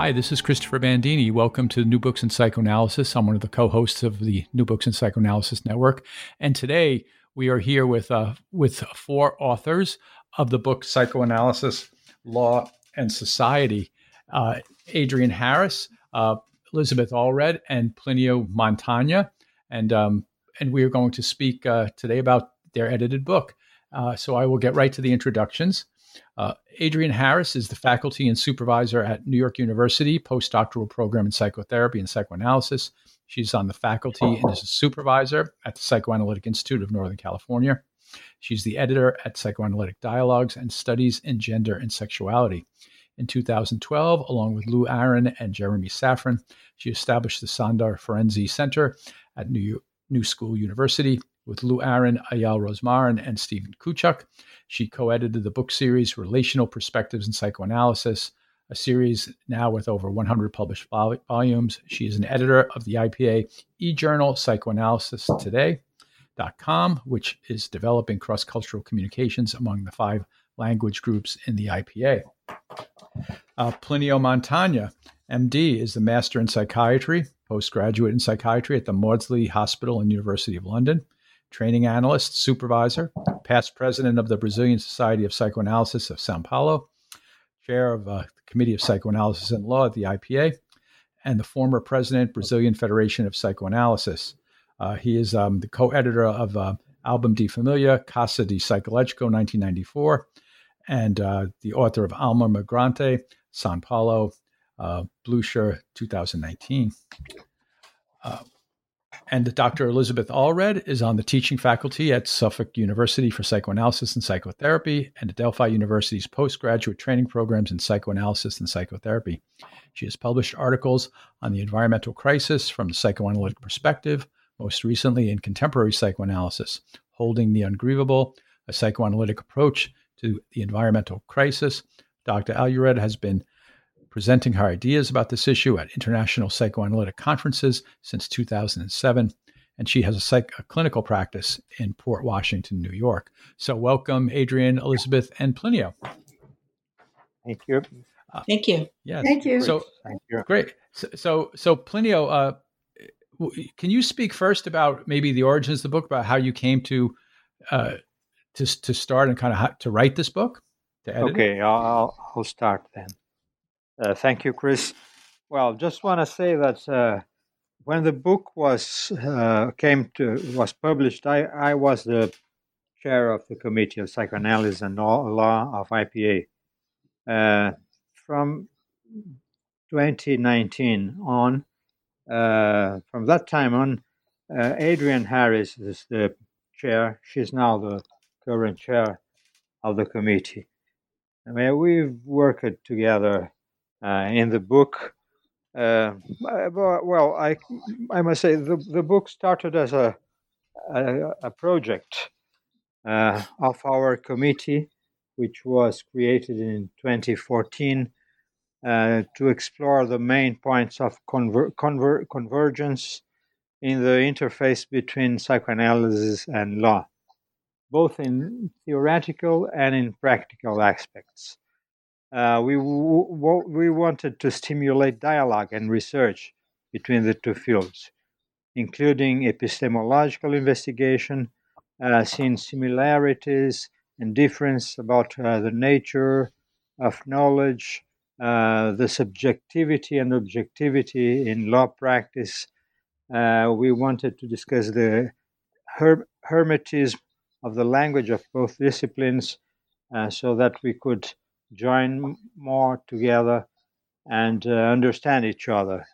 Hi, this is Christopher Bandini. Welcome to New Books in Psychoanalysis. I'm one of the co-hosts of the New Books in Psychoanalysis Network, and today we are here with uh, with four authors of the book Psychoanalysis, Law, and Society: uh, Adrienne Harris, uh, Elizabeth Allured, and Plinio Montagna, and um, and we are going to speak uh, today about their edited book. Uh, so I will get right to the introductions. Uh, Adrienne Harris is the faculty and supervisor at New York University postdoctoral program in psychotherapy and psychoanalysis. She's on the faculty and is a supervisor at the Psychoanalytic Institute of Northern California. She's the editor at Psychoanalytic Dialogues and Studies in Gender and Sexuality. In 2012, along with Lou Aron and Jeremy Safran, she established the Sandor Ferenczi Center at New, New School University with Lou Aron, Eyal Rozmarin, and Stephen Kuchuk. She co edited the book series Relational Perspectives in Psychoanalysis, a series now with over 100 published volumes. She is an editor of the IPA e journal Psychoanalysis Today.com, which is developing cross cultural communications among the five language groups in the IPA. Uh, Plinio Montagna, MD, is the Master in Psychiatry, postgraduate in Psychiatry at the Maudsley Hospital and University of London training analyst, supervisor, past president of the Brazilian Society of Psychoanalysis of Sao Paulo, chair of uh, the Committee of Psychoanalysis and Law at the IPA, and the former president, Brazilian Federation of Psychoanalysis. Uh, he is um, the co editor of uh, Album de Familia, Casa de Psychologico, 1994, and uh, the author of Alma Migrante, Sao Paulo, uh, Blucher, 2019. And Dr. Elizabeth Allured is on the teaching faculty at Suffolk University for Psychoanalysis and Psychotherapy and Adelphi University's postgraduate training programs in psychoanalysis and psychotherapy. She has published articles on the environmental crisis from the psychoanalytic perspective, most recently in Contemporary Psychoanalysis, Holding the Ungrievable, a psychoanalytic approach to the environmental crisis. Dr. Allured has been presenting her ideas about this issue at international psychoanalytic conferences since 2007. And she has a, psych- a clinical practice in Port Washington, New York. So, welcome, Adrienne, Elizabeth, and Plinio. Thank you. Uh, Thank you. Yes. Thank you. So, Thank you. great. So, so, so Plinio, uh, can you speak first about maybe the origins of the book, about how you came to uh, to to start and kind of how, to write this book? To edit Okay, it? I'll, I'll start then. Uh, thank you, Chris. Well, just want to say that uh, when the book was uh, came to was published, I, I was the chair of the committee of psychoanalysis and law of IPA. Uh, from 2019 on, uh, from that time on, Adrienne Harris is the chair. She's now the current chair of the committee. I mean, we've worked together in the book. Uh, well, I I must say the the book started as a a, a project uh, of our committee, which was created in 2014 uh, to explore the main points of conver- conver- convergence in the interface between psychoanalysis and law, both in theoretical and in practical aspects. Uh, we, w- we wanted to stimulate dialogue and research between the two fields, including epistemological investigation, uh, seeing similarities and difference about uh, the nature of knowledge, uh, the subjectivity and objectivity in law practice. Uh, we wanted to discuss the her- hermetism of the language of both disciplines uh, so that we could join more together and uh, understand each other.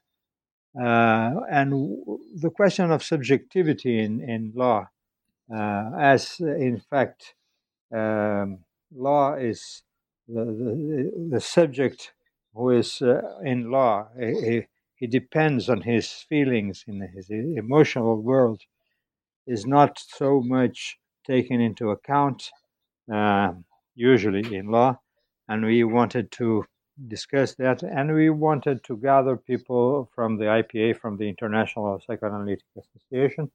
Uh, and w- the question of subjectivity in, in law, uh, as in fact, um, law is the, the, the, subject who is uh, in law, he, he depends on his feelings in his emotional world, is not so much taken into account, uh, usually in law and we wanted to discuss that and we wanted to gather people from the IPA from the International Psychoanalytic Association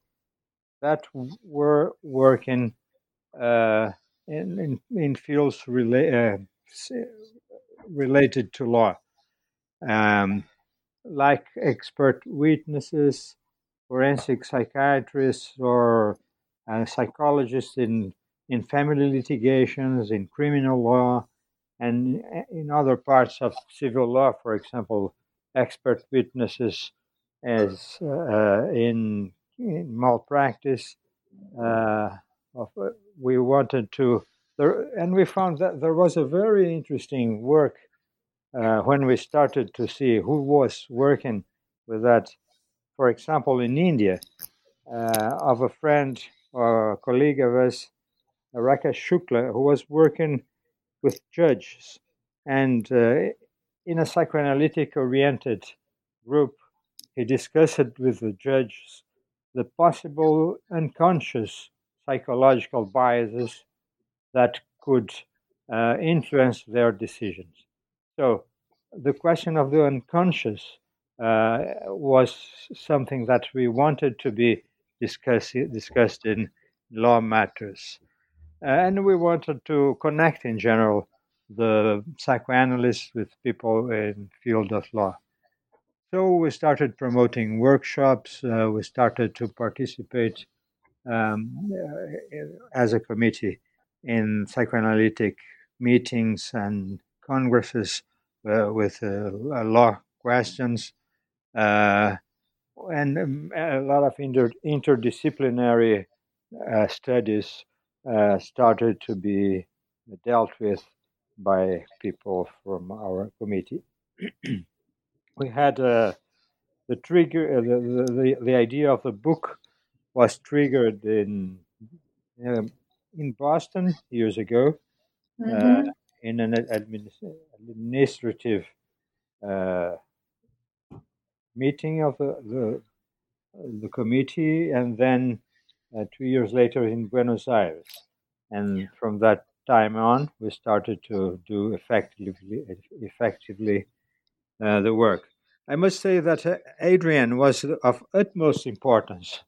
that were working uh, in, in, in fields rela- uh, related to law. Um, like expert witnesses, forensic psychiatrists, or uh, psychologists in, in family litigations, in criminal law, and in other parts of civil law, for example, expert witnesses as uh, in, in malpractice. Uh, we wanted to, there, and we found that there was a very interesting work uh, when we started to see who was working with that. For example, in India, uh, of a friend or a colleague of us, Rakesh Shukla, who was working with judges and uh, in a psychoanalytic oriented group, he discussed with the judges the possible unconscious psychological biases that could uh, influence their decisions. So, the question of the unconscious uh, was something that we wanted to be discuss, discussed in law matters. And we wanted to connect in general the psychoanalysts with people in field of law. So we started promoting workshops. Uh, we started to participate um, uh, as a committee in psychoanalytic meetings and congresses uh, with uh, law questions uh, and um, a lot of inter- interdisciplinary uh, started to be dealt with by people from our committee. we had uh, the trigger, uh, the, the, the idea of the book was triggered in uh, in Boston years ago uh, mm-hmm. in an administrative uh, meeting of the, the, the committee, and then uh, two years later in Buenos Aires. And from that time on, we started to do effectively, effectively uh, the work. I must say that uh, Adrienne was of utmost importance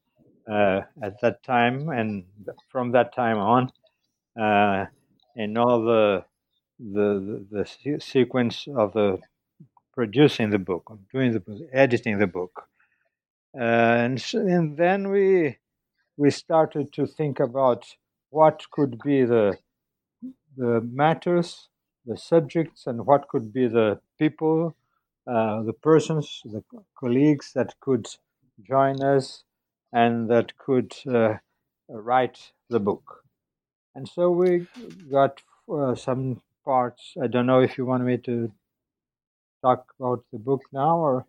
uh, at that time, and from that time on, uh, in all the the, the, the sequence of the producing the book, doing the editing the book, uh, and, and then we we started to think about what could be the the matters, the subjects, and what could be the people, uh, the persons, the colleagues that could join us and that could uh, write the book. And so we got uh, some parts. I don't know if you want me to talk about the book now or.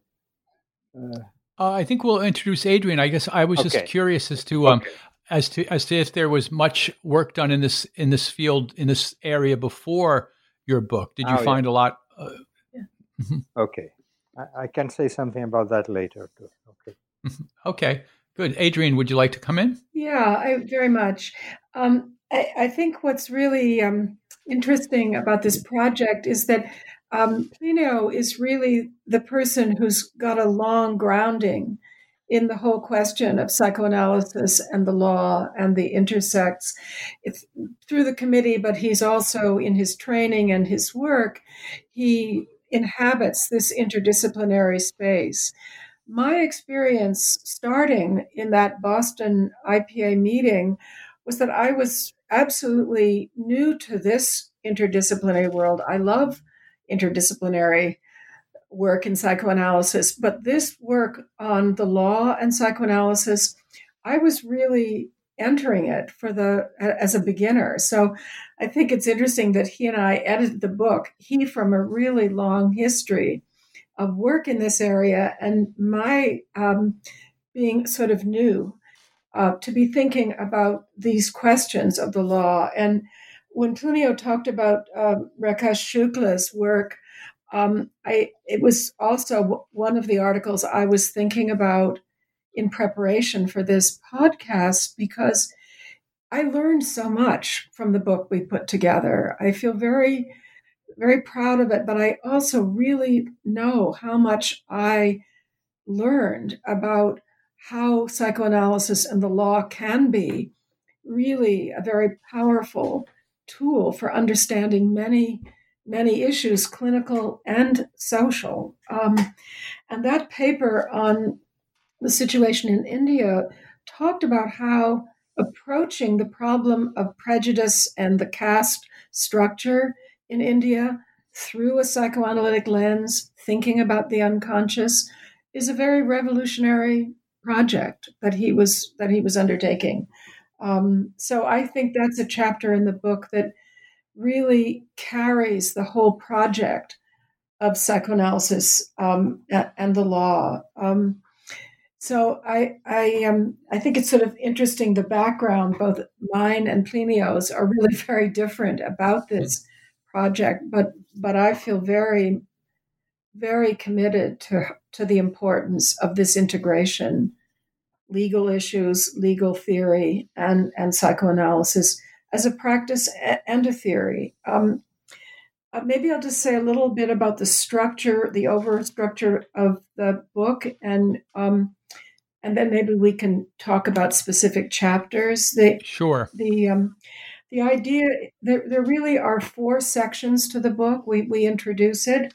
Uh, I think we'll introduce Adrienne. I guess I was okay. just curious as to um, okay as to as to if there was much work done in this in this field in this area before your book. Did you oh, find yeah. a lot? Uh, yeah. Mm-hmm. Okay, I, I, can say something about that later too. Okay. Mm-hmm. okay. Good. Adrienne, would you like to come in? Yeah, I, very much. Um, I, I, think what's really um, interesting about this project is that um, Plinio is really the person who's got a long grounding in the whole question of psychoanalysis and the law and the intersects it's through the committee, but he's also in his training and his work, he inhabits this interdisciplinary space. My experience starting in that Boston IPA meeting was that I was absolutely new to this interdisciplinary world. I love interdisciplinary work in psychoanalysis, but this work on the law and psychoanalysis, I was really entering it for the as a beginner. So I think it's interesting that he and I edited the book. He from a really long history of work in this area, and my um, being sort of new uh, to be thinking about these questions of the law. And when Plinio talked about uh, Rakesh Shukla's work um, I it was also one of the articles I was thinking about in preparation for this podcast because I learned so much from the book we put together. I feel very very proud of it, but I also really know how much I learned about how psychoanalysis and the law can be really a very powerful tool for understanding many many issues, clinical and social. Um, and that paper on the situation in India talked about how approaching the problem of prejudice and the caste structure in India through a psychoanalytic lens, thinking about the unconscious, is a very revolutionary project that he was that he was undertaking. Um, so I think that's a chapter in the book that really carries the whole project of psychoanalysis um, and the law. Um, so I I um I think it's sort of interesting the background both mine and Plinio's are really very different about this project but but I feel very very committed to to the importance of this integration legal issues legal theory and and psychoanalysis as a practice and a theory um, uh, maybe I'll just say a little bit about the structure, the over structure of the book, and um, and then maybe we can talk about specific chapters. The, sure. The um, the idea there, there really are four sections to the book. We we introduce it,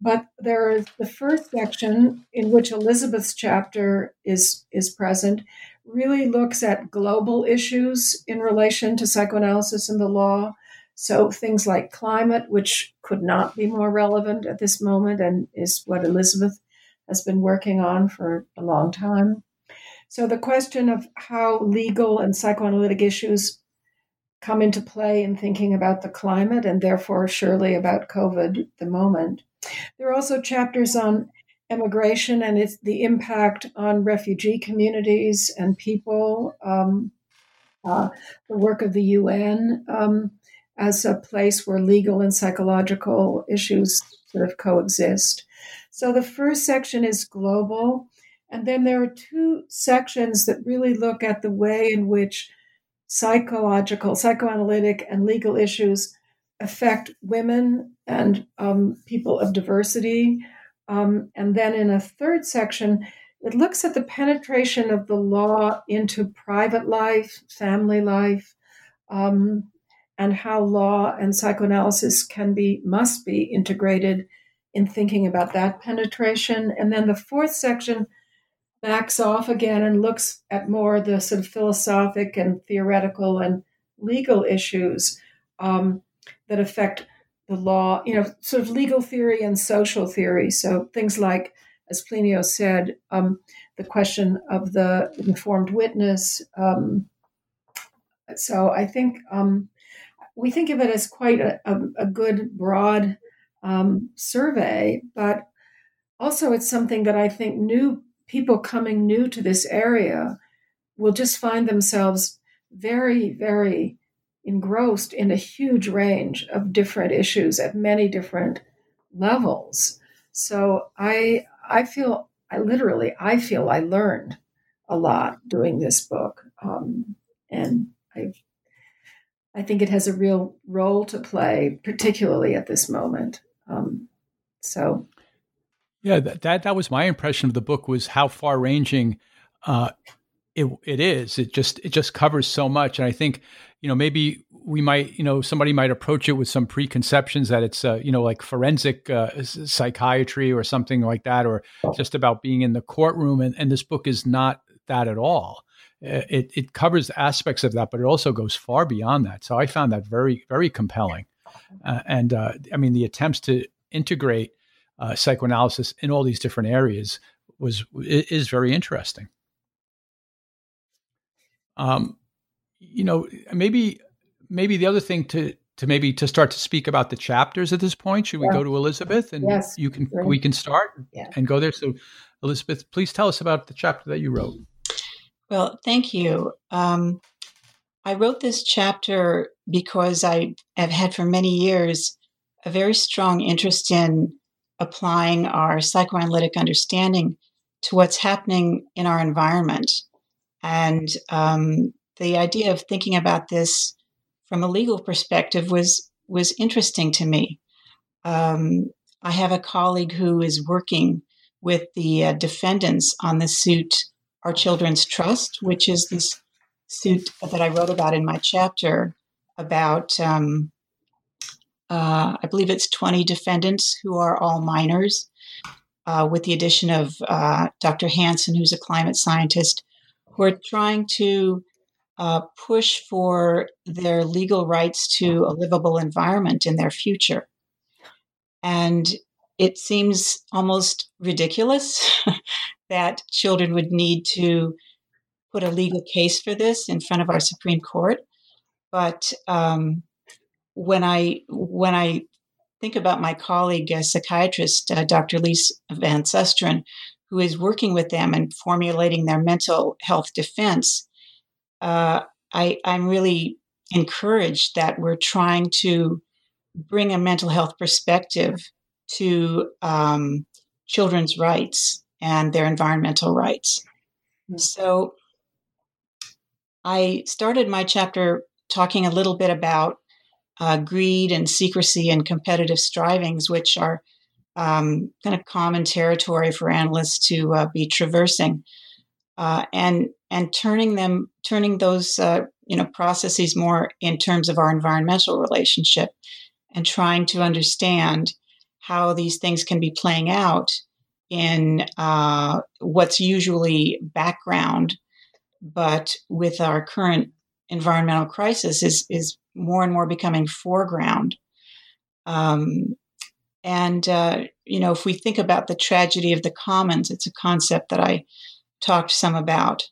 but there is the first section in which Elizabeth's chapter is is present. Really looks at global issues in relation to psychoanalysis and the law. So things like climate, which could not be more relevant at this moment, and is what Elizabeth has been working on for a long time. So the question of how legal and psychoanalytic issues come into play in thinking about the climate and therefore surely about COVID the moment. There are also chapters on immigration and its the impact on refugee communities and people, um, uh, the work of the UN um, as a place where legal and psychological issues sort of coexist. So the first section is global. And then there are two sections that really look at the way in which psychological, psychoanalytic, and legal issues affect women and um, people of diversity. Um, and then in a third section, it looks at the penetration of the law into private life, family life, um, and how law and psychoanalysis can be, must be integrated in thinking about that penetration. And then the fourth section backs off again and looks at more the sort of philosophic and theoretical and legal issues um, that affect the law, you know, sort of legal theory and social theory. So things like, as Plinio said, um, the question of the informed witness. Um, so I think um, we think of it as quite a, a, a good, broad um, survey, but also it's something that I think new people coming new to this area will just find themselves very, very engrossed in a huge range of different issues at many different levels. So I I feel I literally I feel I learned a lot doing this book, um, and I I think it has a real role to play, particularly at this moment. Um, so yeah, that, that, that was my impression of the book was how far ranging uh, it it is. It just it just covers so much, and I think you know maybe we might you know somebody might approach it with some preconceptions that it's uh, you know like forensic uh, psychiatry or something like that, or just about being in the courtroom, and, and this book is not that at all. Uh, it it covers aspects of that, but it also goes far beyond that. So I found that very very compelling, uh, and uh, I mean the attempts to integrate uh, psychoanalysis in all these different areas was is very interesting. Um, you know, maybe maybe the other thing to to maybe to start to speak about the chapters at this point. Should we yeah. go to Elizabeth and yes, you can we can start yeah. and go there. So, Elizabeth, please tell us about the chapter that you wrote. Well, thank you. Um, I wrote this chapter because I have had for many years a very strong interest in applying our psychoanalytic understanding to what's happening in our environment. And um, the idea of thinking about this from a legal perspective was was interesting to me. Um, I have a colleague who is working with the uh, defendants on the suit Our Children's Trust, which is this suit that I wrote about in my chapter about um, uh, I believe it's 20 defendants who are all minors, uh, with the addition of uh, Dr. Hansen, who's a climate scientist, who are trying to uh, push for their legal rights to a livable environment in their future. And it seems almost ridiculous that children would need to put a legal case for this in front of our Supreme Court. But um, when I when I think about my colleague, a psychiatrist, uh, Dr. Lise Van Susteren, who is working with them and formulating their mental health defense, uh, I, I'm really encouraged that we're trying to bring a mental health perspective to um, children's rights and their environmental rights. Mm-hmm. So I started my chapter talking a little bit about uh, greed and secrecy and competitive strivings, which are um, kind of common territory for analysts to uh, be traversing, uh, and and turning them turning those uh, you know processes more in terms of our environmental relationship, and trying to understand how these things can be playing out in uh, what's usually background, but with our current environmental crisis is is more and more becoming foreground. Um, and uh, you know, if we think about the tragedy of the commons, it's a concept that I talked some about.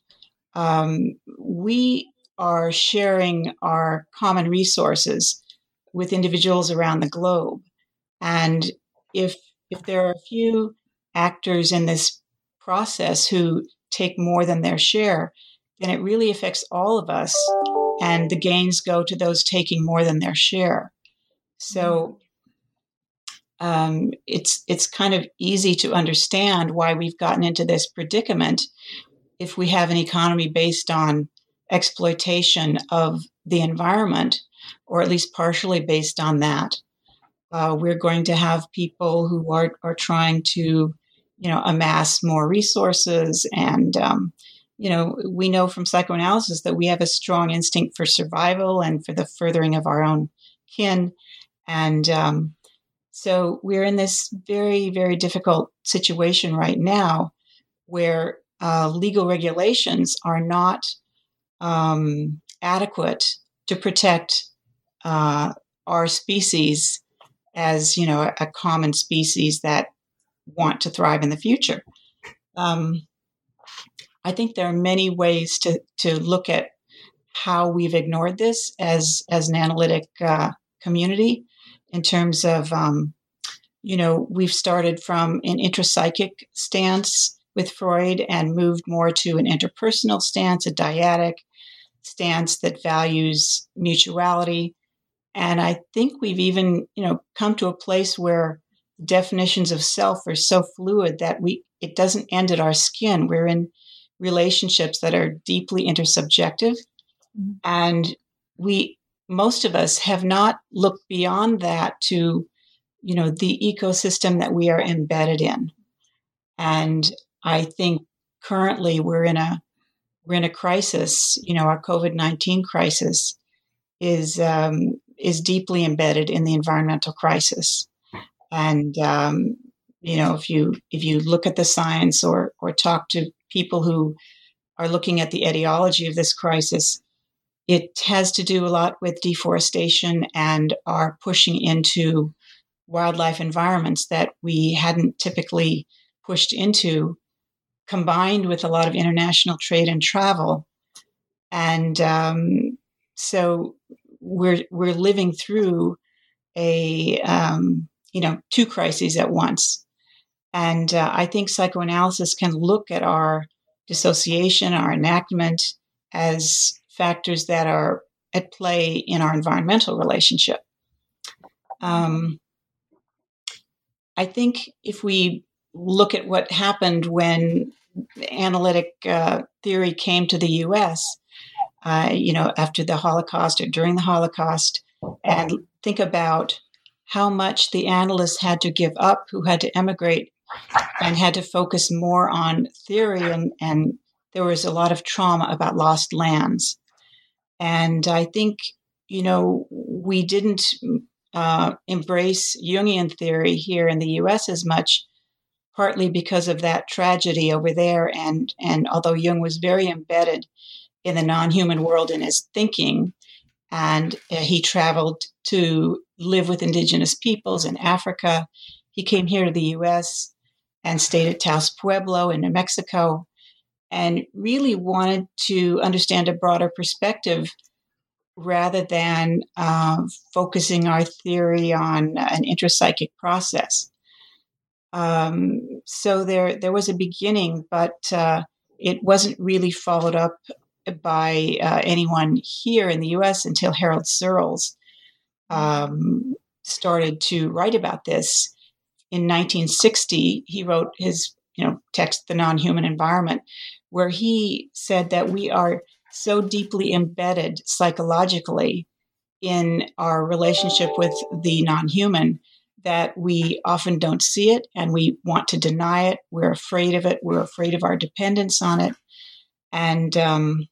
Um, we are sharing our common resources with individuals around the globe, and if if there are a few actors in this process who take more than their share, then it really affects all of us and the gains go to those taking more than their share. So um, it's it's kind of easy to understand why we've gotten into this predicament if we have an economy based on exploitation of the environment, or at least partially based on that. Uh, we're going to have people who are are trying to, you know, amass more resources and um, you know, we know from psychoanalysis that we have a strong instinct for survival and for the furthering of our own kin. And um, so we're in this very, very difficult situation right now where uh, legal regulations are not um, adequate to protect uh, our species as, you know, a, common species that want to thrive in the future. Um, I think there are many ways to to look at how we've ignored this as as an analytic uh, community in terms of um, you know we've started from an intrapsychic stance with Freud and moved more to an interpersonal stance, a dyadic stance that values mutuality. And I think we've even, you know, come to a place where definitions of self are so fluid that we it doesn't end at our skin. We're in relationships that are deeply intersubjective. Mm-hmm. And we, most of us, have not looked beyond that to, you know, the ecosystem that we are embedded in. And I think currently we're in a we're in a crisis. You know, our COVID nineteen crisis is um, is deeply embedded in the environmental crisis, and um, you know, if you if you look at the science or or talk to people who are looking at the etiology of this crisis, it has to do a lot with deforestation and are pushing into wildlife environments that we hadn't typically pushed into, combined with a lot of international trade and travel. And um, so we're we're living through a um, you know two crises at once and uh, I think psychoanalysis can look at our dissociation, our enactment, as factors that are at play in our environmental relationship. Um, I think if we look at what happened when analytic uh, theory came to the U.S., uh, you know, after the Holocaust or during the Holocaust, and think about how much the analysts had to give up who had to emigrate and had to focus more on theory and, and there was a lot of trauma about lost lands. And I think, you know, we didn't uh, embrace Jungian theory here in the U.S. as much, partly because of that tragedy over there. And and although Jung was very embedded in the non-human world in his thinking, and uh, he traveled to live with indigenous peoples in Africa. He came here to the U.S. and stayed at Taos Pueblo in New Mexico, and really wanted to understand a broader perspective rather than uh, focusing our theory on an intrapsychic process. Um, so there, there was a beginning, but uh, it wasn't really followed up by uh, anyone here in the U.S. until Harold Searles um, started to write about this. In 1960, he wrote his you know text, "The Non-Human Environment," where he said that we are so deeply embedded psychologically in our relationship with the non-human that we often don't see it and we want to deny it. We're afraid of it. We're afraid of our dependence on it. And um,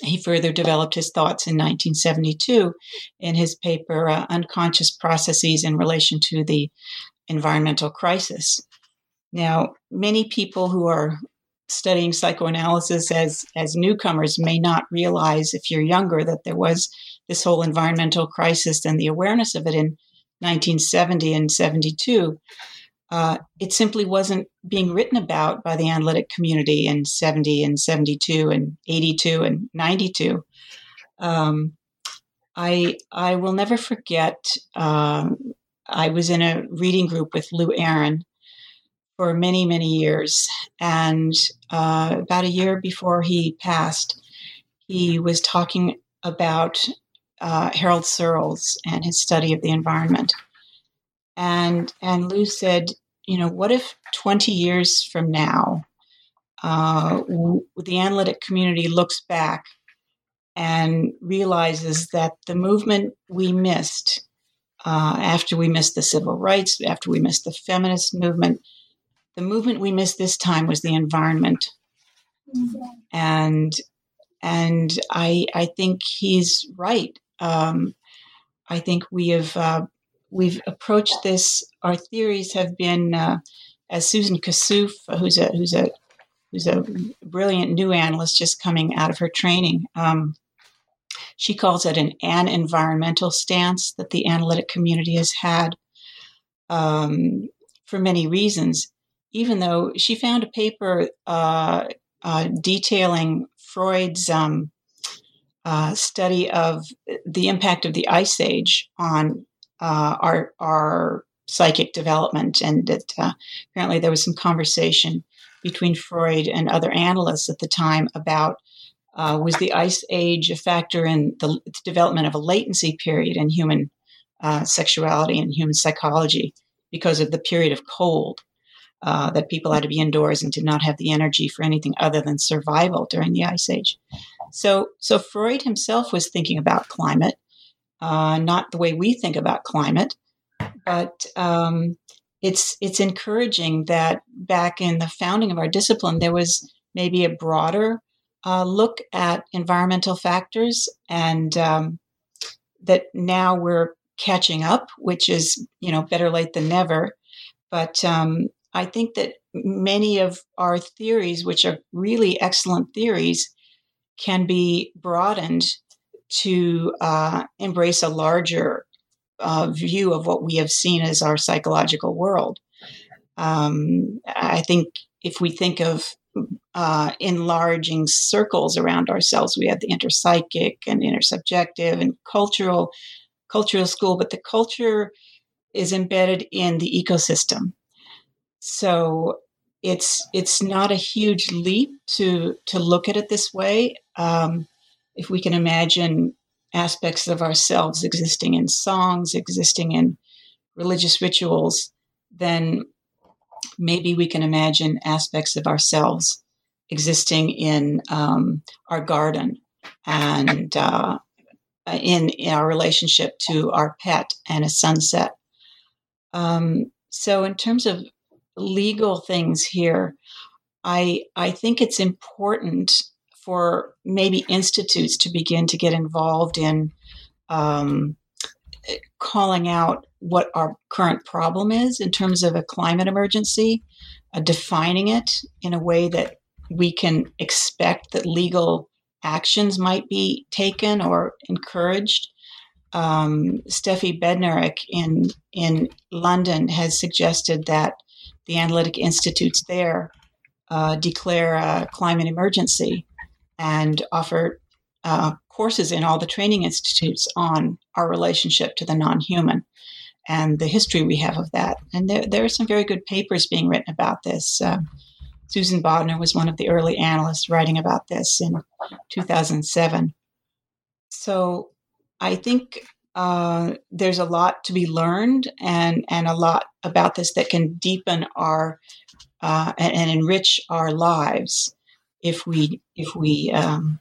he further developed his thoughts in 1972 in his paper, uh, Unconscious Processes in Relation to the Environmental Crisis. Now, many people who are studying psychoanalysis as, as newcomers may not realize, if you're younger, that there was this whole environmental crisis and the awareness of it in 1970 and 72 uh, it simply wasn't being written about by the analytic community in 70 and 72 and 82 and 92. Um, I I will never forget. Um, I was in a reading group with Lou Aron for many many years, and uh, about a year before he passed, he was talking about uh, Harold Searles and his study of the environment. And and Lou said, you know, what if 20 years from now, uh, the analytic community looks back and realizes that the movement we missed uh, after we missed the civil rights, after we missed the feminist movement, the movement we missed this time was the environment. Mm-hmm. And and I I think he's right. Um, I think we have uh, we've approached this. Our theories have been, uh, as Susan Kassouf, who's a who's a who's a brilliant new analyst just coming out of her training. Um, she calls it an an environmental stance that the analytic community has had um, for many reasons. Even though she found a paper uh, uh, detailing Freud's um, uh, study of the impact of the Ice Age on uh, our our psychic development, and that uh, apparently there was some conversation between Freud and other analysts at the time about uh, was the ice age a factor in the development of a latency period in human sexuality and human psychology because of the period of cold. Uh, that people had to be indoors and did not have the energy for anything other than survival during the ice age. So, so Freud himself was thinking about climate, uh, not the way we think about climate, but um, it's it's encouraging that back in the founding of our discipline, there was maybe a broader uh, look at environmental factors, and um, that now we're catching up, which is you know better late than never. But um, I think that many of our theories, which are really excellent theories, can be broadened to uh, embrace a larger uh, view of what we have seen as our psychological world. Um, I think if we think of uh, enlarging circles around ourselves, we have the interpsychic and intersubjective and cultural cultural school, but the culture is embedded in the ecosystem. So it's it's not a huge leap to to look at it this way. Um, if we can imagine aspects of ourselves existing in songs, existing in religious rituals, then maybe we can imagine aspects of ourselves existing in um, our garden and uh, in, in, our relationship to our pet and a sunset. Um, so, in terms of legal things here, I I think it's important for maybe institutes to begin to get involved in um, calling out what our current problem is in terms of a climate emergency, uh, defining it in a way that we can expect that legal actions might be taken or encouraged. Um, Steffi Bednarek in in London has suggested that the analytic institutes there uh, declare a climate emergency and offer uh, courses in all the training institutes on our relationship to the non-human and the history we have of that. And there, there are some very good papers being written about this. Uh, Susan Bodnar was one of the early analysts writing about this in 2007. So I think uh, there's a lot to be learned and, and a lot about this that can deepen our uh, and, and, enrich our lives if we if we um,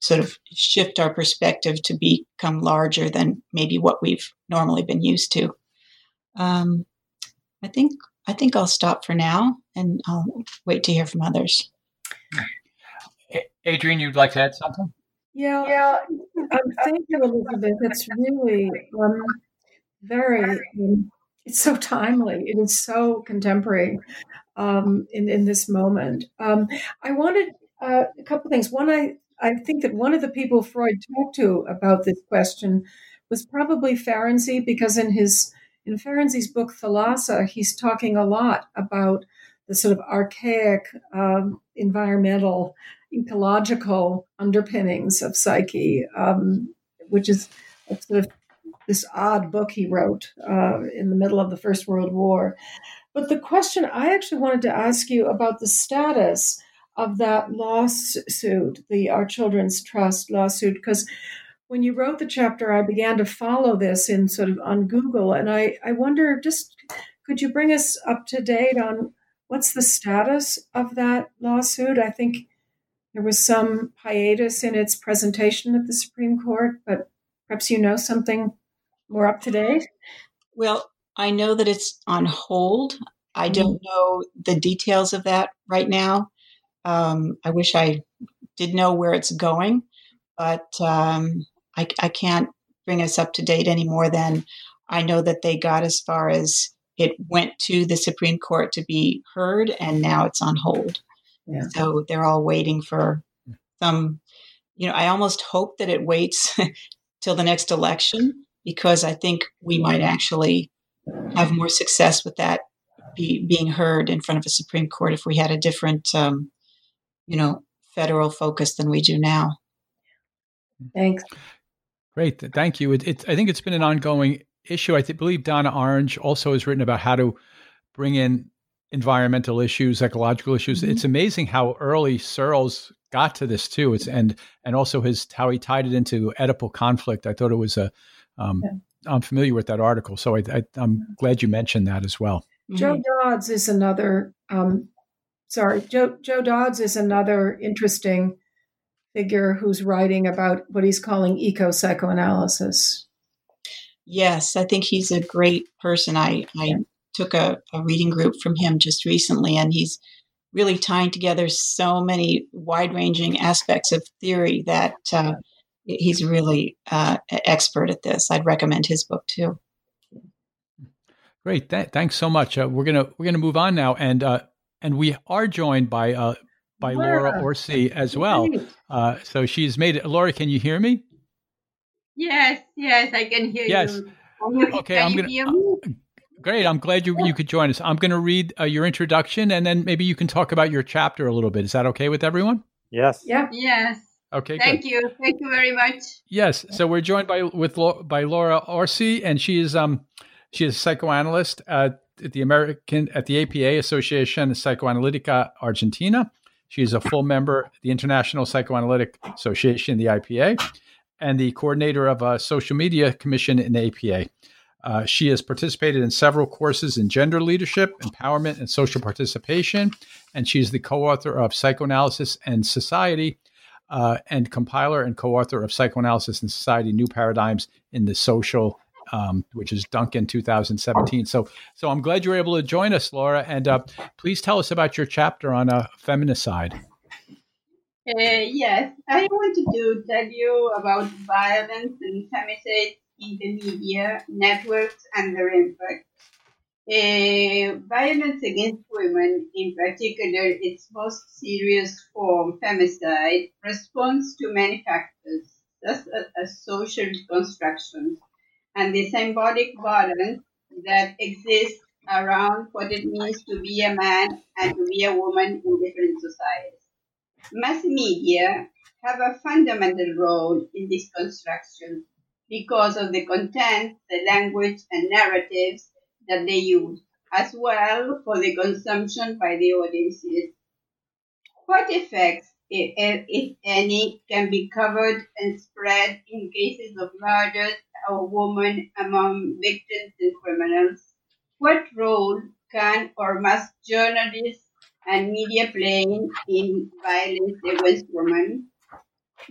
sort of shift our perspective to become larger than maybe what we've normally been used to. Um, I think I think I'll stop for now and I'll wait to hear from others. Adrienne, you'd like to add something? Yeah, yeah. Um, thank you, Elizabeth. It's really um, very. Um, it's so timely. It is so contemporary um, in in this moment. Um, I wanted uh, a couple things. One, I I think that one of the people Freud talked to about this question was probably Ferenczi, because in his in Ferenczi's book Thalassa, he's talking a lot about the sort of archaic um, environmental, ecological underpinnings of psyche, um, which is sort of this odd book he wrote uh, in the middle of the First World War. But the question I actually wanted to ask you about the status of that lawsuit, the Our Children's Trust lawsuit, because when you wrote the chapter, I began to follow this in sort of on Google, and I, I wonder just could you bring us up to date on what's the status of that lawsuit? I think there was some hiatus in its presentation at the Supreme Court, but perhaps you know something more up to date. Well, I know that it's on hold. I mm-hmm. don't know the details of that right now. Um, I wish I did know where it's going, but um, I, I can't bring us up to date any more than I know that they got as far as it went to the Supreme Court to be heard, and now it's on hold. Yeah. So they're all waiting for some. You know, I almost hope that it waits till the next election because I think we might actually have more success with that be, being heard in front of a Supreme Court if we had a different um, you know, federal focus than we do now. Thanks. Great, thank you. It, it, I think it's been an ongoing issue. I th- believe Donna Orange also has written about how to bring in environmental issues, ecological issues. Mm-hmm. It's amazing how early Searles got to this too. It's and and also his how he tied it into Oedipal conflict. I thought it was a. am yeah. familiar with that article, so I, am glad you mentioned that as well. Joe mm-hmm. Dodds is another um, sorry, Joe, Joe Dodds is another interesting figure who's writing about what he's calling eco psychoanalysis. Yes, I think he's a great person. I, I took a, a reading group from him just recently, and he's really tying together so many wide ranging aspects of theory that uh, he's really uh, expert at this. I'd recommend his book too. Great, Th- thanks so much. Uh, we're gonna we're gonna move on now, and uh, and we are joined by uh, by Laura, Laura Orsi as well. Uh, so she's made it. Laura, can you hear me? Yes, yes, I can hear yes. you. Yes. Okay, can I'm gonna. Great. I'm glad you you could join us. I'm going to read uh, your introduction, and then maybe you can talk about your chapter a little bit. Is that okay with everyone? Yes. Yep. Yes. Okay. Thank good. you. Thank you very much. Yes. So we're joined by with by Laura Orsi, and she is um she is a psychoanalyst. Uh, at the American at the APA Association Psychoanalytica Argentina. She is a full member of the International Psychoanalytic Association, the IPA, and the coordinator of a social media commission in the APA. Uh, she has participated in several courses in gender leadership, empowerment, and social participation, and she's the co-author of Psychoanalysis and Society, uh, and compiler and co-author of Psychoanalysis and Society: New Paradigms in the Social um, which is Dunken 2017. So, so I'm glad you were able to join us, Laura. And uh, please tell us about your chapter on uh, feminicide. Uh, yes, I wanted to tell you about violence and femicide in the media, networks, and their impact. Uh, violence against women, in particular its most serious form, femicide, responds to many factors, such as social constructions and the symbolic violence that exists around what it means to be a man and to be a woman in different societies. Mass media have a fundamental role in this construction because of the content, the language, and narratives that they use, as well for the consumption by the audiences. What effects, if any, can be covered and spread in cases of murders of women among victims and criminals? What role can or must journalists and media play in violence against women?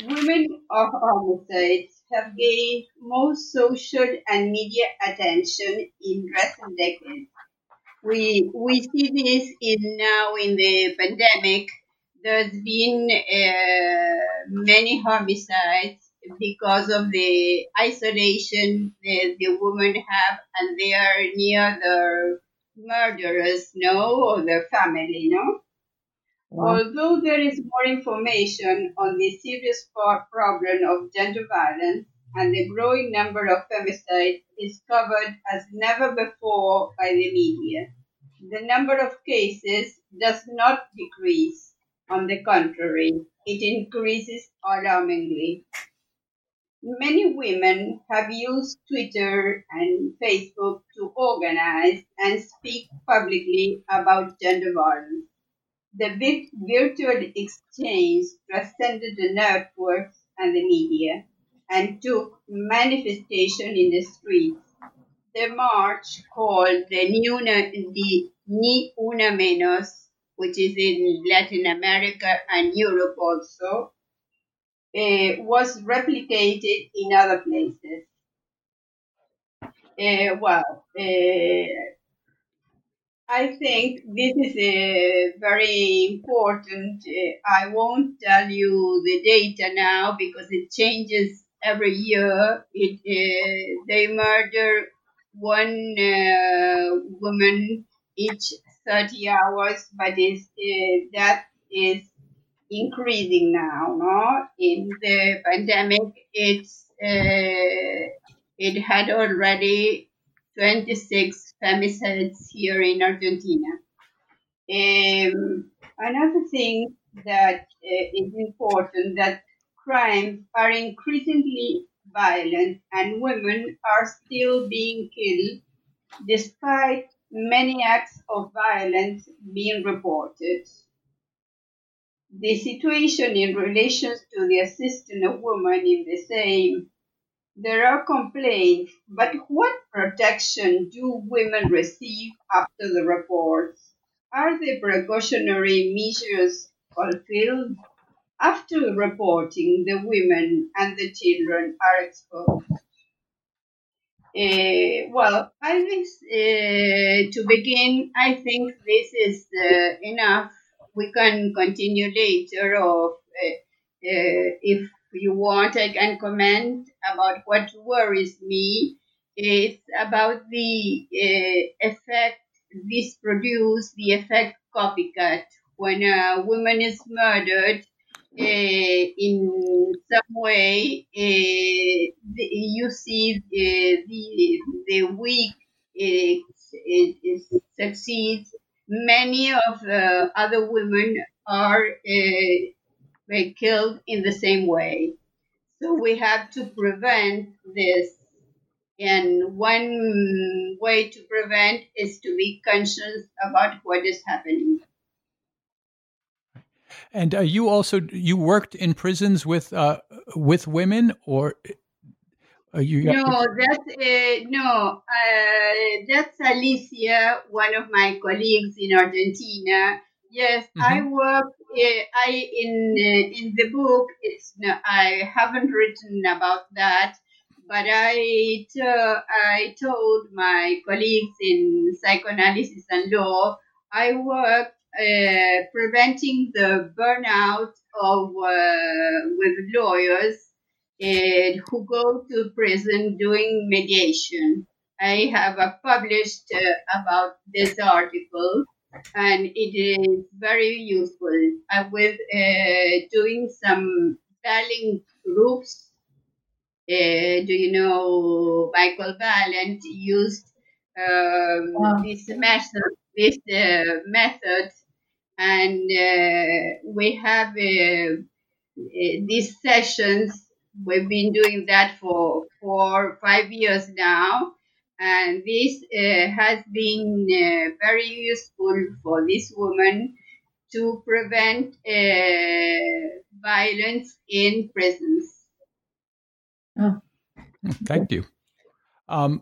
Women of homicides have gained most social and media attention in recent decades. We we see this in now in the pandemic. There's been uh, many homicides because of the isolation the, the women have, and they are near their murderers, no, or their family, no. Although there is more information on the serious problem of gender violence and the growing number of femicides is covered as never before by the media, the number of cases does not decrease. On the contrary, it increases alarmingly. Many women have used Twitter and Facebook to organize and speak publicly about gender violence. The virtual exchange transcended the networks and the media and took manifestation in the streets. The march called the Ni Una, the Ni Una Menos, which is in Latin America and Europe also, uh, was replicated in other places. Uh, well, uh, I think this is a very important. Uh, I won't tell you the data now because it changes every year. It uh, they murder one uh, woman each 30 hours, but is uh, that is increasing now. No, in the pandemic, it's uh, it had already 26 femicides here in Argentina. Um, another thing that uh, is important that crimes are increasingly violent and women are still being killed despite many acts of violence being reported. The situation in relation to the assistance of women in the same there are complaints, but what protection do women receive after the reports? Are the precautionary measures fulfilled? After reporting, the women and the children are exposed. Uh, well, I think uh, to begin, I think this is uh, enough. We can continue later, or if you want, I can comment about what worries me. It's about the uh, effect this produces, the effect copycat. When a woman is murdered uh, in some way, uh, the, you see uh, the, the weak it succeeds. Many of uh, other women are uh, were killed in the same way. So we have to prevent this. And one way to prevent is to be conscious about what is happening. And uh, you also you worked in prisons with uh, with women, or uh, you? No, that's uh, no. Uh, that's Alicia, one of my colleagues in Argentina. Yes, mm-hmm. I work. Uh, I in uh, in the book. It's no, I haven't written about that, but I I told my colleagues in psychoanalysis and law. I work uh, preventing the burnout of uh, with lawyers who go to prison doing mediation. I have uh, published uh, about this article and it is very useful. I was uh, doing some Balint groups. Uh, do you know Michael Balint used um, wow. this method, this uh, method, and uh, we have uh, uh, these sessions. We've been doing that for four, five years now, and this uh, has been uh, very useful for this woman to prevent uh, violence in prisons. Oh. Thank you. Um,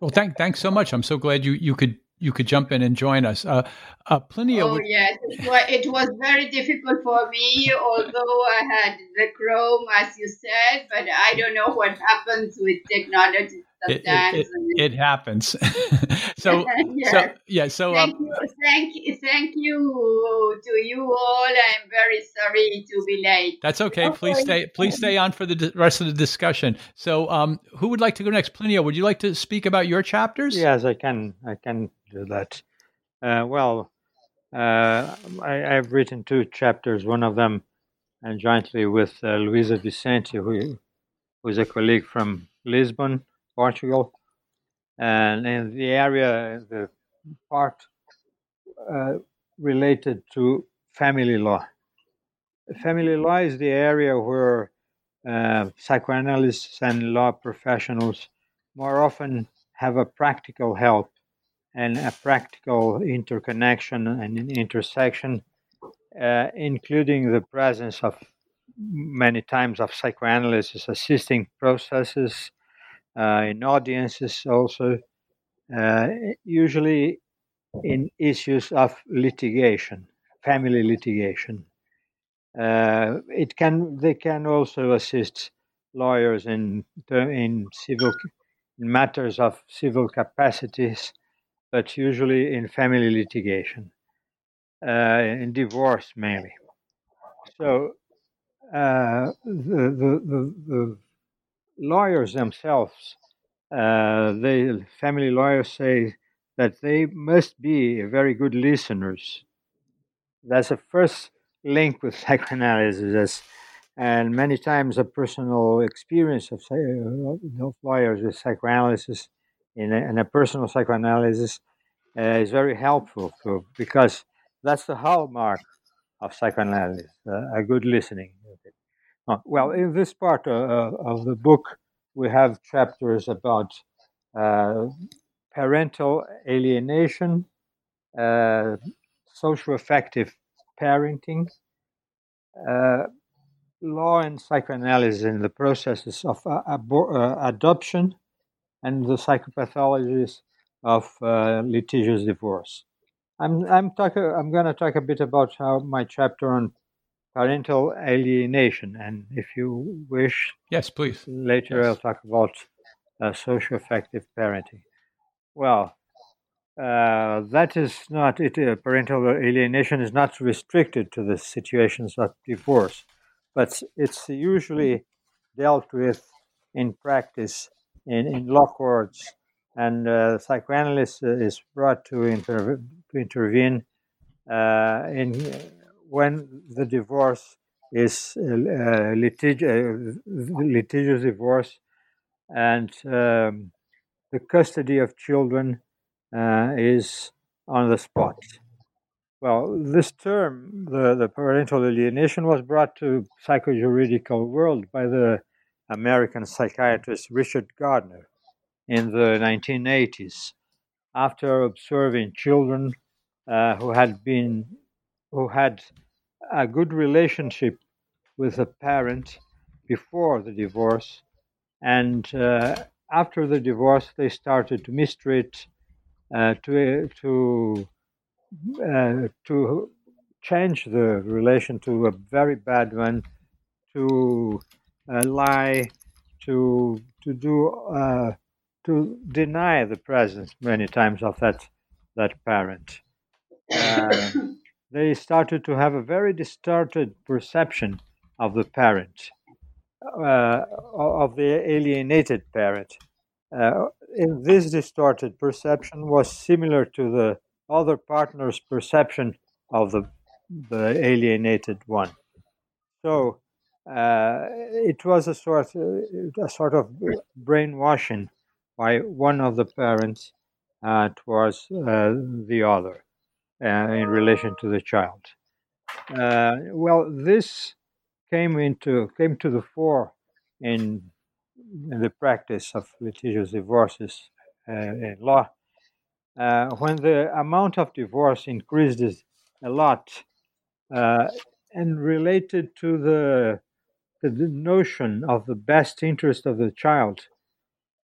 well, thank thanks so much. I'm so glad you you could you could jump in and join us. Uh, uh, plenty of. Oh yes, it was, it was very difficult for me, although I had the Chrome, as you said, but I don't know what happens with technology it, it, it, happens. so, yes. so yeah. So thank um, you, thank you, thank you to you all. I'm very sorry to be late. That's okay. Please stay. Please stay on for the rest of the discussion. So, um, who would like to go next? Plinio, would you like to speak about your chapters? Yes, I can. I can do that. Uh, well, uh, I, have written two chapters. One of them, and jointly with uh, Luisa Vicente, who was a colleague from Lisbon Portugal, and in the area, the part uh, related to family law. Family law is the area where uh, psychoanalysts and law professionals more often have a practical help and a practical interconnection and intersection, uh, including the presence of many times of psychoanalysts assisting processes in audiences also, uh, usually in issues of litigation, family litigation. Uh, it can they can also assist lawyers in in civil in matters of civil capacities, but usually in family litigation, uh, in divorce mainly. So uh, the, the, the, the lawyers themselves, uh, they family lawyers say that they must be very good listeners. That's the first link with psychoanalysis, and many times a personal experience of, uh, of lawyers with psychoanalysis in a, in a personal psychoanalysis uh, is very helpful for, because that's the hallmark of psychoanalysis, uh, a good listening. Uh, well, in this part uh, uh, of the book, we have chapters about uh, parental alienation, uh, social effective parenting, uh, law and psychoanalysis in the processes of abor- adoption, and the psychopathologies of litigious divorce. I'm I'm talking. I'm going to talk a bit about how my chapter on parental alienation. And if you wish, yes, please. Later, yes. I'll talk about uh, social affective parenting. Well, uh, that is not it. Uh, parental alienation is not restricted to the situations of divorce, but it's usually dealt with in practice in, in law courts, and uh, psychoanalyst is brought to, inter- to intervene uh, in when the divorce is uh, litig- uh, litigious divorce and um, the custody of children uh, is on the spot. Well, this term, the, the parental alienation, was brought to psychojuridical world by the American psychiatrist Richard Gardner in the 1980s after observing children uh, who had been who had a good relationship with a parent before the divorce, and uh, after the divorce, they started to mistreat, uh, to to uh, to change the relation to a very bad one, to uh, lie, to to do uh, to deny the presence many times of that that parent. They started to have a very distorted perception of the parent. uh, of the alienated parent. Uh, this distorted perception was similar to the other partner's perception of the, the alienated one. So uh, it was a sort, uh, a sort of brainwashing by one of the parents uh, towards uh, the other uh, in relation to the child. Uh, well, this came into came to the fore in, in the practice of litigious divorces in law when the amount of divorce increased a lot and related to the the notion of the best interest of the child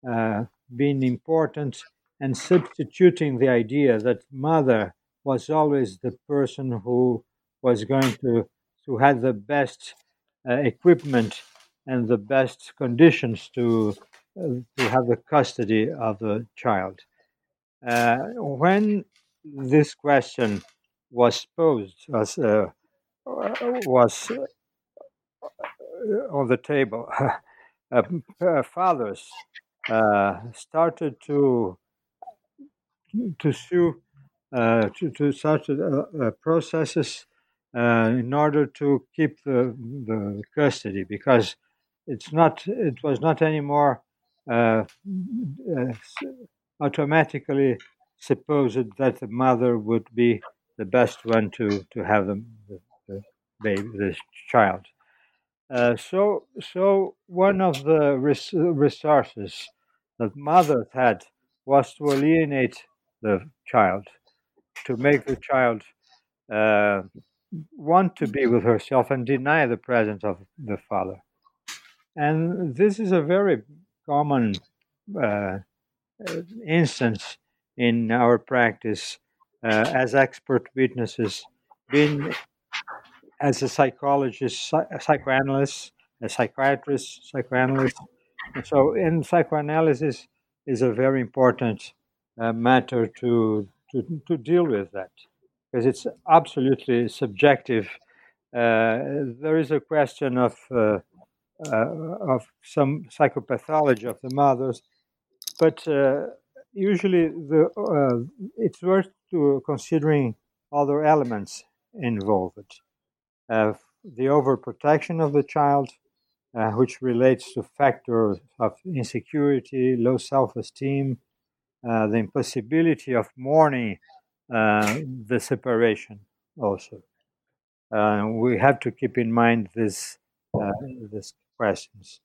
uh, being important and substituting the idea that mother was always the person who was going to who had the best uh, equipment and the best conditions to uh, to have the custody of the child. Uh, when this question was posed was uh, was on the table, uh, uh, fathers uh, started to to sue to, to such processes in order to keep the, the custody because it's not it was not anymore uh, uh, automatically supposed that the mother would be the best one to to have the, the, baby the child. Uh, so, so one of the res- resources that mothers had was to alienate the child, to make the child uh, want to be with herself and deny the presence of the father. And this is a very common uh, instance in our practice uh, as expert witnesses, being as a psychologist, a psychoanalyst, a psychiatrist, psychoanalyst. And so, in psychoanalysis is a very important uh, matter to, to to deal with that because it's absolutely subjective. Uh, there is a question of uh, uh of some psychopathology of the mothers, but uh, usually the uh, it's worth to considering other elements involved the overprotection of the child, which relates to factors of insecurity, low self-esteem, uh, the impossibility of mourning uh, the separation. Also, uh, we have to keep in mind this uh, these questions.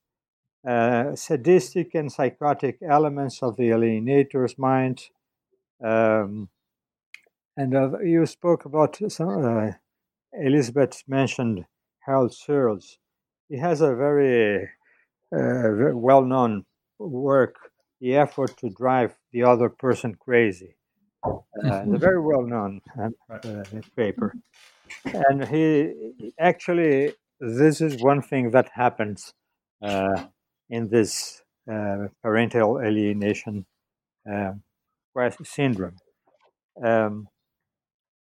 sadistic and psychotic elements of the alienator's mind. Um, and you spoke about some, Elizabeth mentioned Harold Searles. He has a very, uh, very well known work, The Effort to Drive the Other Person Crazy. Uh, a very well known uh, uh, paper. And he actually, this is one thing that happens uh, in this uh, parental alienation syndrome. Um,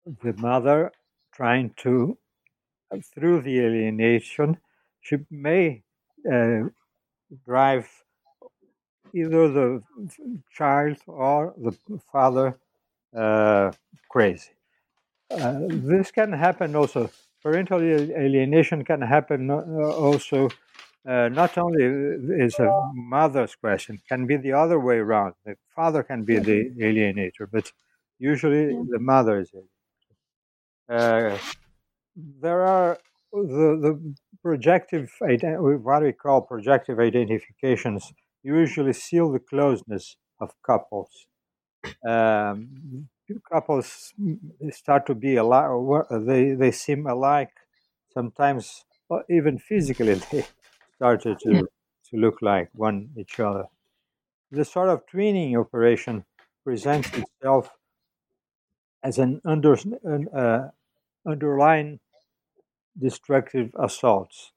the mother trying to, uh, through the alienation, she may uh, drive either the child or the father uh, crazy. Uh, this can happen also. Parental alienation can happen uh, also. Uh, not only is a mother's question, can be the other way around. The father can be the alienator, but usually the mother is. Uh, there are the, the projective, what we call projective identifications, usually seal the closeness of couples. Um, couples start to be alike, they, they seem alike. Sometimes, even physically, they started to, to look like one each other. The sort of twinning operation presents itself as an, under, an uh, underlying destructive assaults.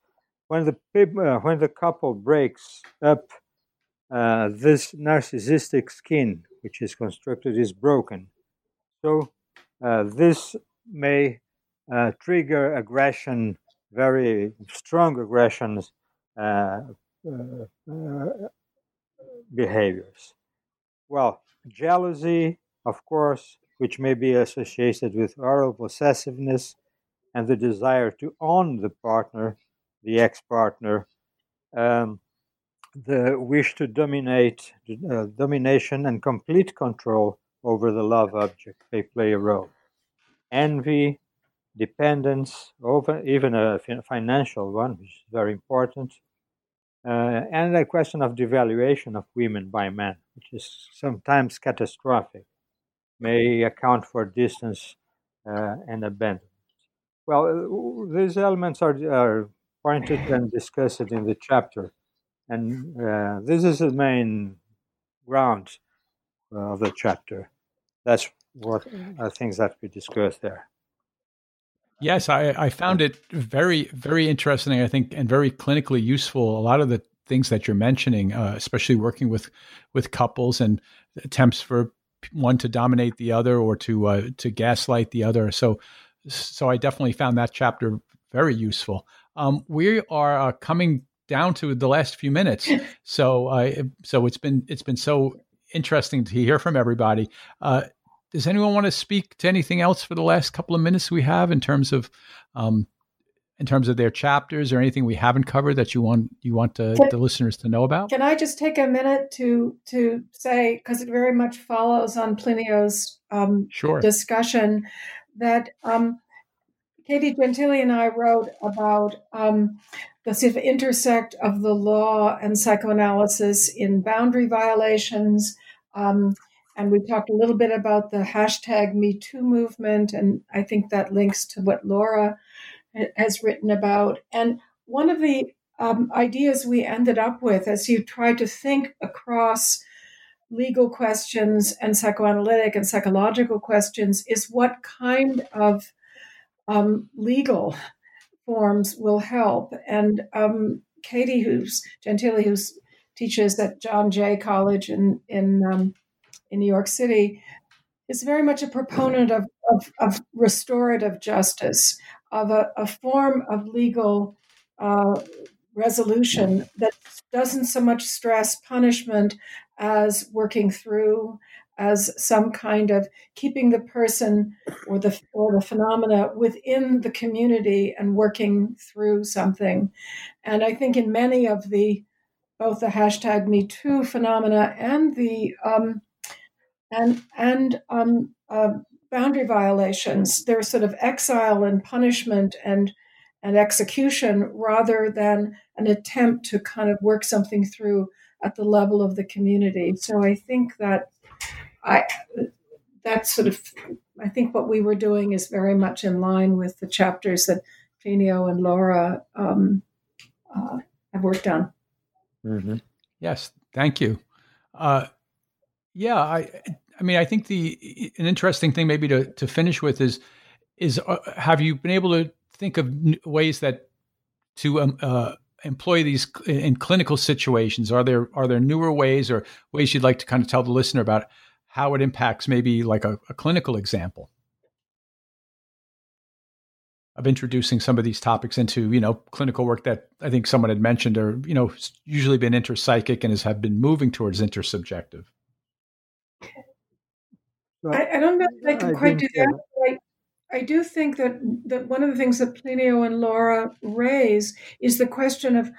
When the uh, when the couple breaks up, uh, this narcissistic skin, which is constructed, is broken. So uh, this may uh, trigger aggression, very strong aggressions uh, uh, uh, behaviors. Well, jealousy, of course, which may be associated with oral possessiveness and the desire to own the partner, the ex partner, um, the wish to dominate, uh, domination and complete control over the love object, they play a role. Envy, dependence, over even a financial one, which is very important, uh, and a question of devaluation of women by men, which is sometimes catastrophic, may account for distance uh, and abandonment. Well, uh, these elements are, are pointed and discussed in the chapter, and uh, this is the main ground of the chapter. That's what I think that we discussed there. Yes, I, I found it very, very interesting, I think, and very clinically useful. A lot of the things that you're mentioning, uh, especially working with with couples and attempts for one to dominate the other or to uh, to gaslight the other. So, so I definitely found that chapter very useful. Um, we are uh, coming down to the last few minutes, so uh, so it's been it's been so interesting to hear from everybody. Uh, does anyone want to speak to anything else for the last couple of minutes we have in terms of um, in terms of their chapters or anything we haven't covered that you want you want to, can, the listeners to know about? Can I just take a minute to to say because it very much follows on Plinio's um, sure. discussion that um, Katie Gentile and I wrote about um, the sort of intersect of the law and psychoanalysis in boundary violations. Um, and we talked a little bit about the hashtag Me Too movement, and I think that links to what Laura has written about. And one of the um, ideas we ended up with as you try to think across legal questions and psychoanalytic and psychological questions is what kind of um, legal forms will help. And um, Katie, who's who teaches at John Jay College in in um, in New York City, is very much a proponent of, of, of restorative justice, of a, a form of legal uh, resolution that doesn't so much stress punishment as working through as some kind of keeping the person or the or the phenomena within the community and working through something and i think in many of the both the hashtag me too phenomena and the um, and and um, uh, boundary violations. There's sort of exile and punishment and and execution rather than an attempt to kind of work something through at the level of the community. So I think that I that's sort of I think what we were doing is very much in line with the chapters that Plinio and Laura um, uh, have worked on. Mm-hmm. Yes, thank you. Uh, yeah, I I mean I think the an interesting thing maybe to to finish with is is uh, have you been able to think of ways that to um, uh, employ these in clinical situations? Are there are there newer ways or ways you'd like to kind of tell the listener about how it impacts maybe like a, a clinical example? of introducing some of these topics into you know clinical work that I think someone had mentioned or you know usually been interpsychic and has have been moving towards intersubjective. I, I, don't know if I can I quite do that. I, I do think that, that one of the things that Plinio and Laura raise is the question of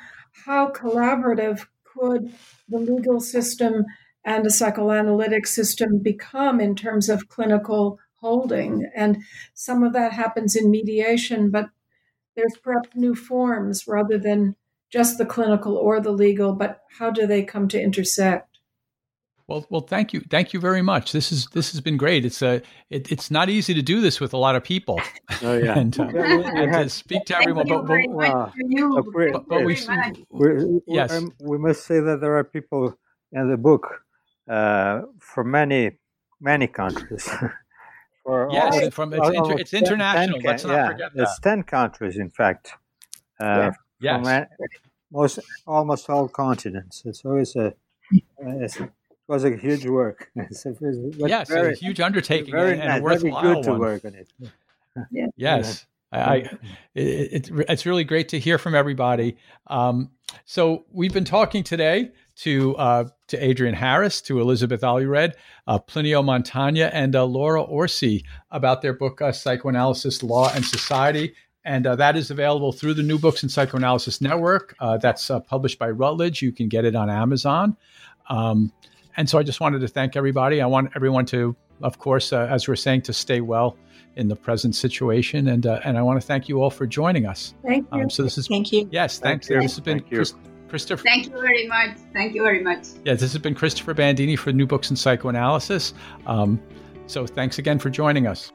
how collaborative could the legal system and a psychoanalytic system become in terms of clinical holding. And some of that happens in mediation, but there's perhaps new forms rather than just the clinical or the legal, but how do they come to intersect? Well, well, thank you, thank you very much. This is this has been great. It's a, it, it's not easy to do this with a lot of people. Oh yeah, and, uh, and to speak to everyone. But, but, but, but we, we, yes, um, we must say that there are people in the book uh, from many many countries. For yes, all, from it's, inter, it's international. 10, Let's not yeah, forget that. It's ten countries, in fact. Uh, yeah. Yes. most almost all continents. It's always a. It's, it was a huge work. yes, very, a huge undertaking very and, nice, worthwhile good to work on it. Yeah. Yes. I, it, it, it's really great to hear from everybody. Um, so we've been talking today to uh, to Adrienne Harris, to Elizabeth Allured, uh, Plinio Montagna, and uh, Laura Orsi about their book uh, Psychoanalysis, Law, and Society. And uh, that is available through the New Books in Psychoanalysis Network. Uh, that's published by Routledge. You can get it on Amazon. Um, and so I just wanted to thank everybody. I want everyone to, of course, as we're saying, to stay well in the present situation. And and I want to thank you all for joining us. Thank you. Um, so this is thank you. Yes, thanks. Thank this has been Chris, Christopher. Thank you very much. Thank you very much. Yeah, this has been Christopher Bandini for New Books in Psychoanalysis. Um, so thanks again for joining us.